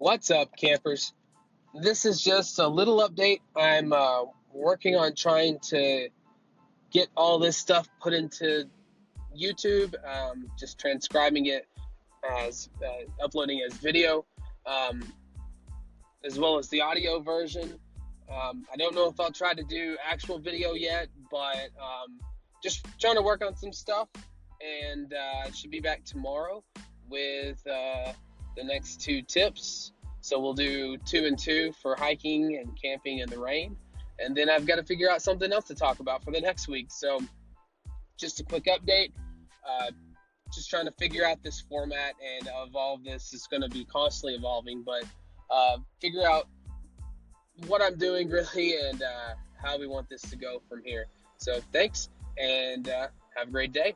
What's up, campers? This is just a little update. I'm uh, working on trying to get all this stuff put into YouTube, um, just transcribing it as uh, uploading as video, um, as well as the audio version. Um, I don't know if I'll try to do actual video yet, but um, just trying to work on some stuff, and uh, should be back tomorrow with uh, the next two tips. So we'll do two and two for hiking and camping in the rain. And then I've got to figure out something else to talk about for the next week. So just a quick update. Uh, just trying to figure out this format and evolve this. It's going to be constantly evolving, but uh, figure out what I'm doing really and uh, how we want this to go from here. So thanks and uh, have a great day.